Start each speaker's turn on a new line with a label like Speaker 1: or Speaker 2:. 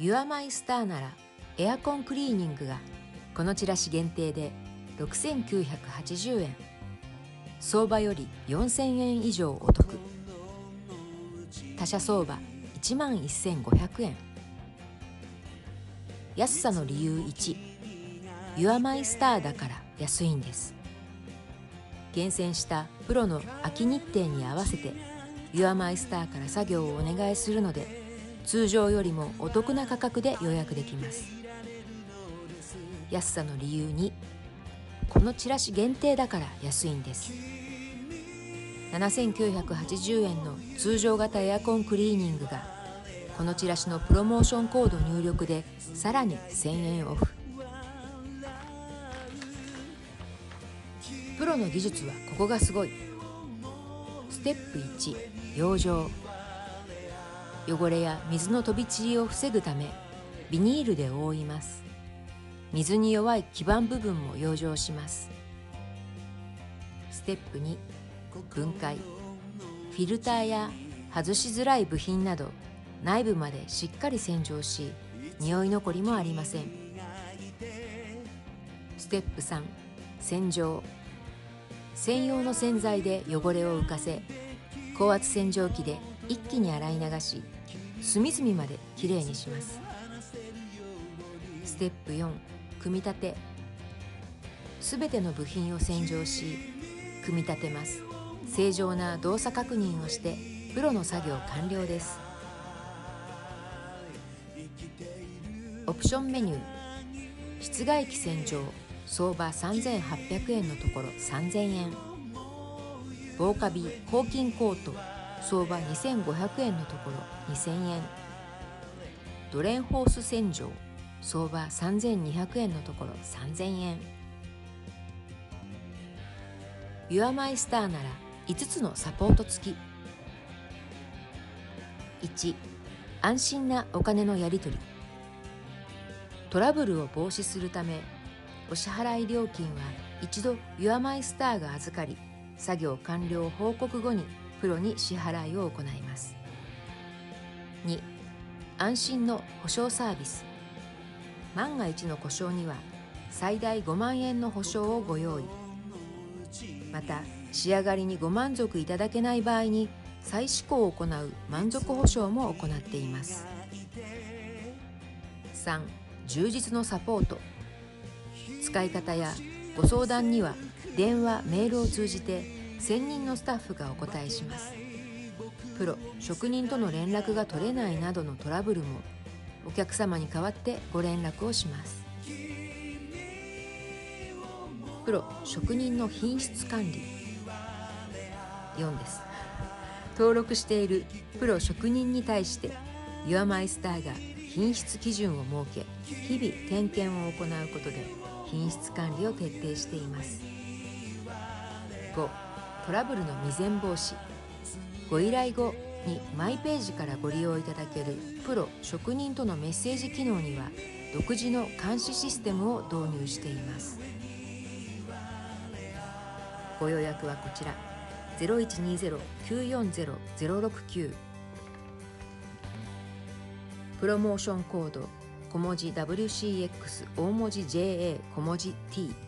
Speaker 1: ユアマイスターならエアコンクリーニングがこのチラシ限定で6980円。相場より4000円以上お得。他社相場1万1500円。安さの理由1ユアマイスターだから安いんです。厳選したプロの秋日程に合わせてユアマイスターから作業をお願いするので通常よりもお得な価格で予約できます。安さの理由にこのチラシ限定だから安いんです。7980円の通常型エアコンクリーニングがこのチラシのプロモーションコード入力でさらに1000円オフ。プロの技術はここがすごい。ステップ1養生。汚れや水の飛び散りを防ぐためビニールで覆います。水に弱い基板部分も養生します。ステップ2分解。フィルターや外しづらい部品など内部までしっかり洗浄し匂い残りもありません。ステップ3洗浄。専用の洗剤で汚れを浮かせ高圧洗浄機で一気に洗い流し隅々まできれいにします。ステップ4組み立て。すべての部品を洗浄し組み立てます。正常な動作確認をしてプロの作業完了です。オプションメニュー。室外機洗浄。相場3800円のところ3000円。防カビ抗菌コート。相場2500円のところ2000円。ドレンホース洗浄相場3200円のところ3000円。ユアマイスターなら5つのサポート付き。1安心なお金のやり取り。トラブルを防止するためお支払い料金は一度ユアマイスターが預かり作業完了報告後にプロに支払いを行います。2安心の保証サービス。万が一の故障には最大5万円の保証をご用意。また仕上がりにご満足いただけない場合に再試行を行う満足保証も行っています。3充実のサポート。使い方やご相談には電話メールを通じて専任のスタッフがお答えします。プロ職人との連絡が取れないなどのトラブルもお客様に代わってご連絡をします。プロ職人の品質管理。4です。登録しているプロ職人に対してユアマイスターが品質基準を設け日々点検を行うことで品質管理を徹底しています。5トラブルの未然防止。ご依頼後にマイページからご利用いただけるプロ職人とのメッセージ機能には独自の監視システムを導入しています。ご予約はこちら。0120-940-069プロモーションコード小文字 WCX 大文字 JA 小文字 T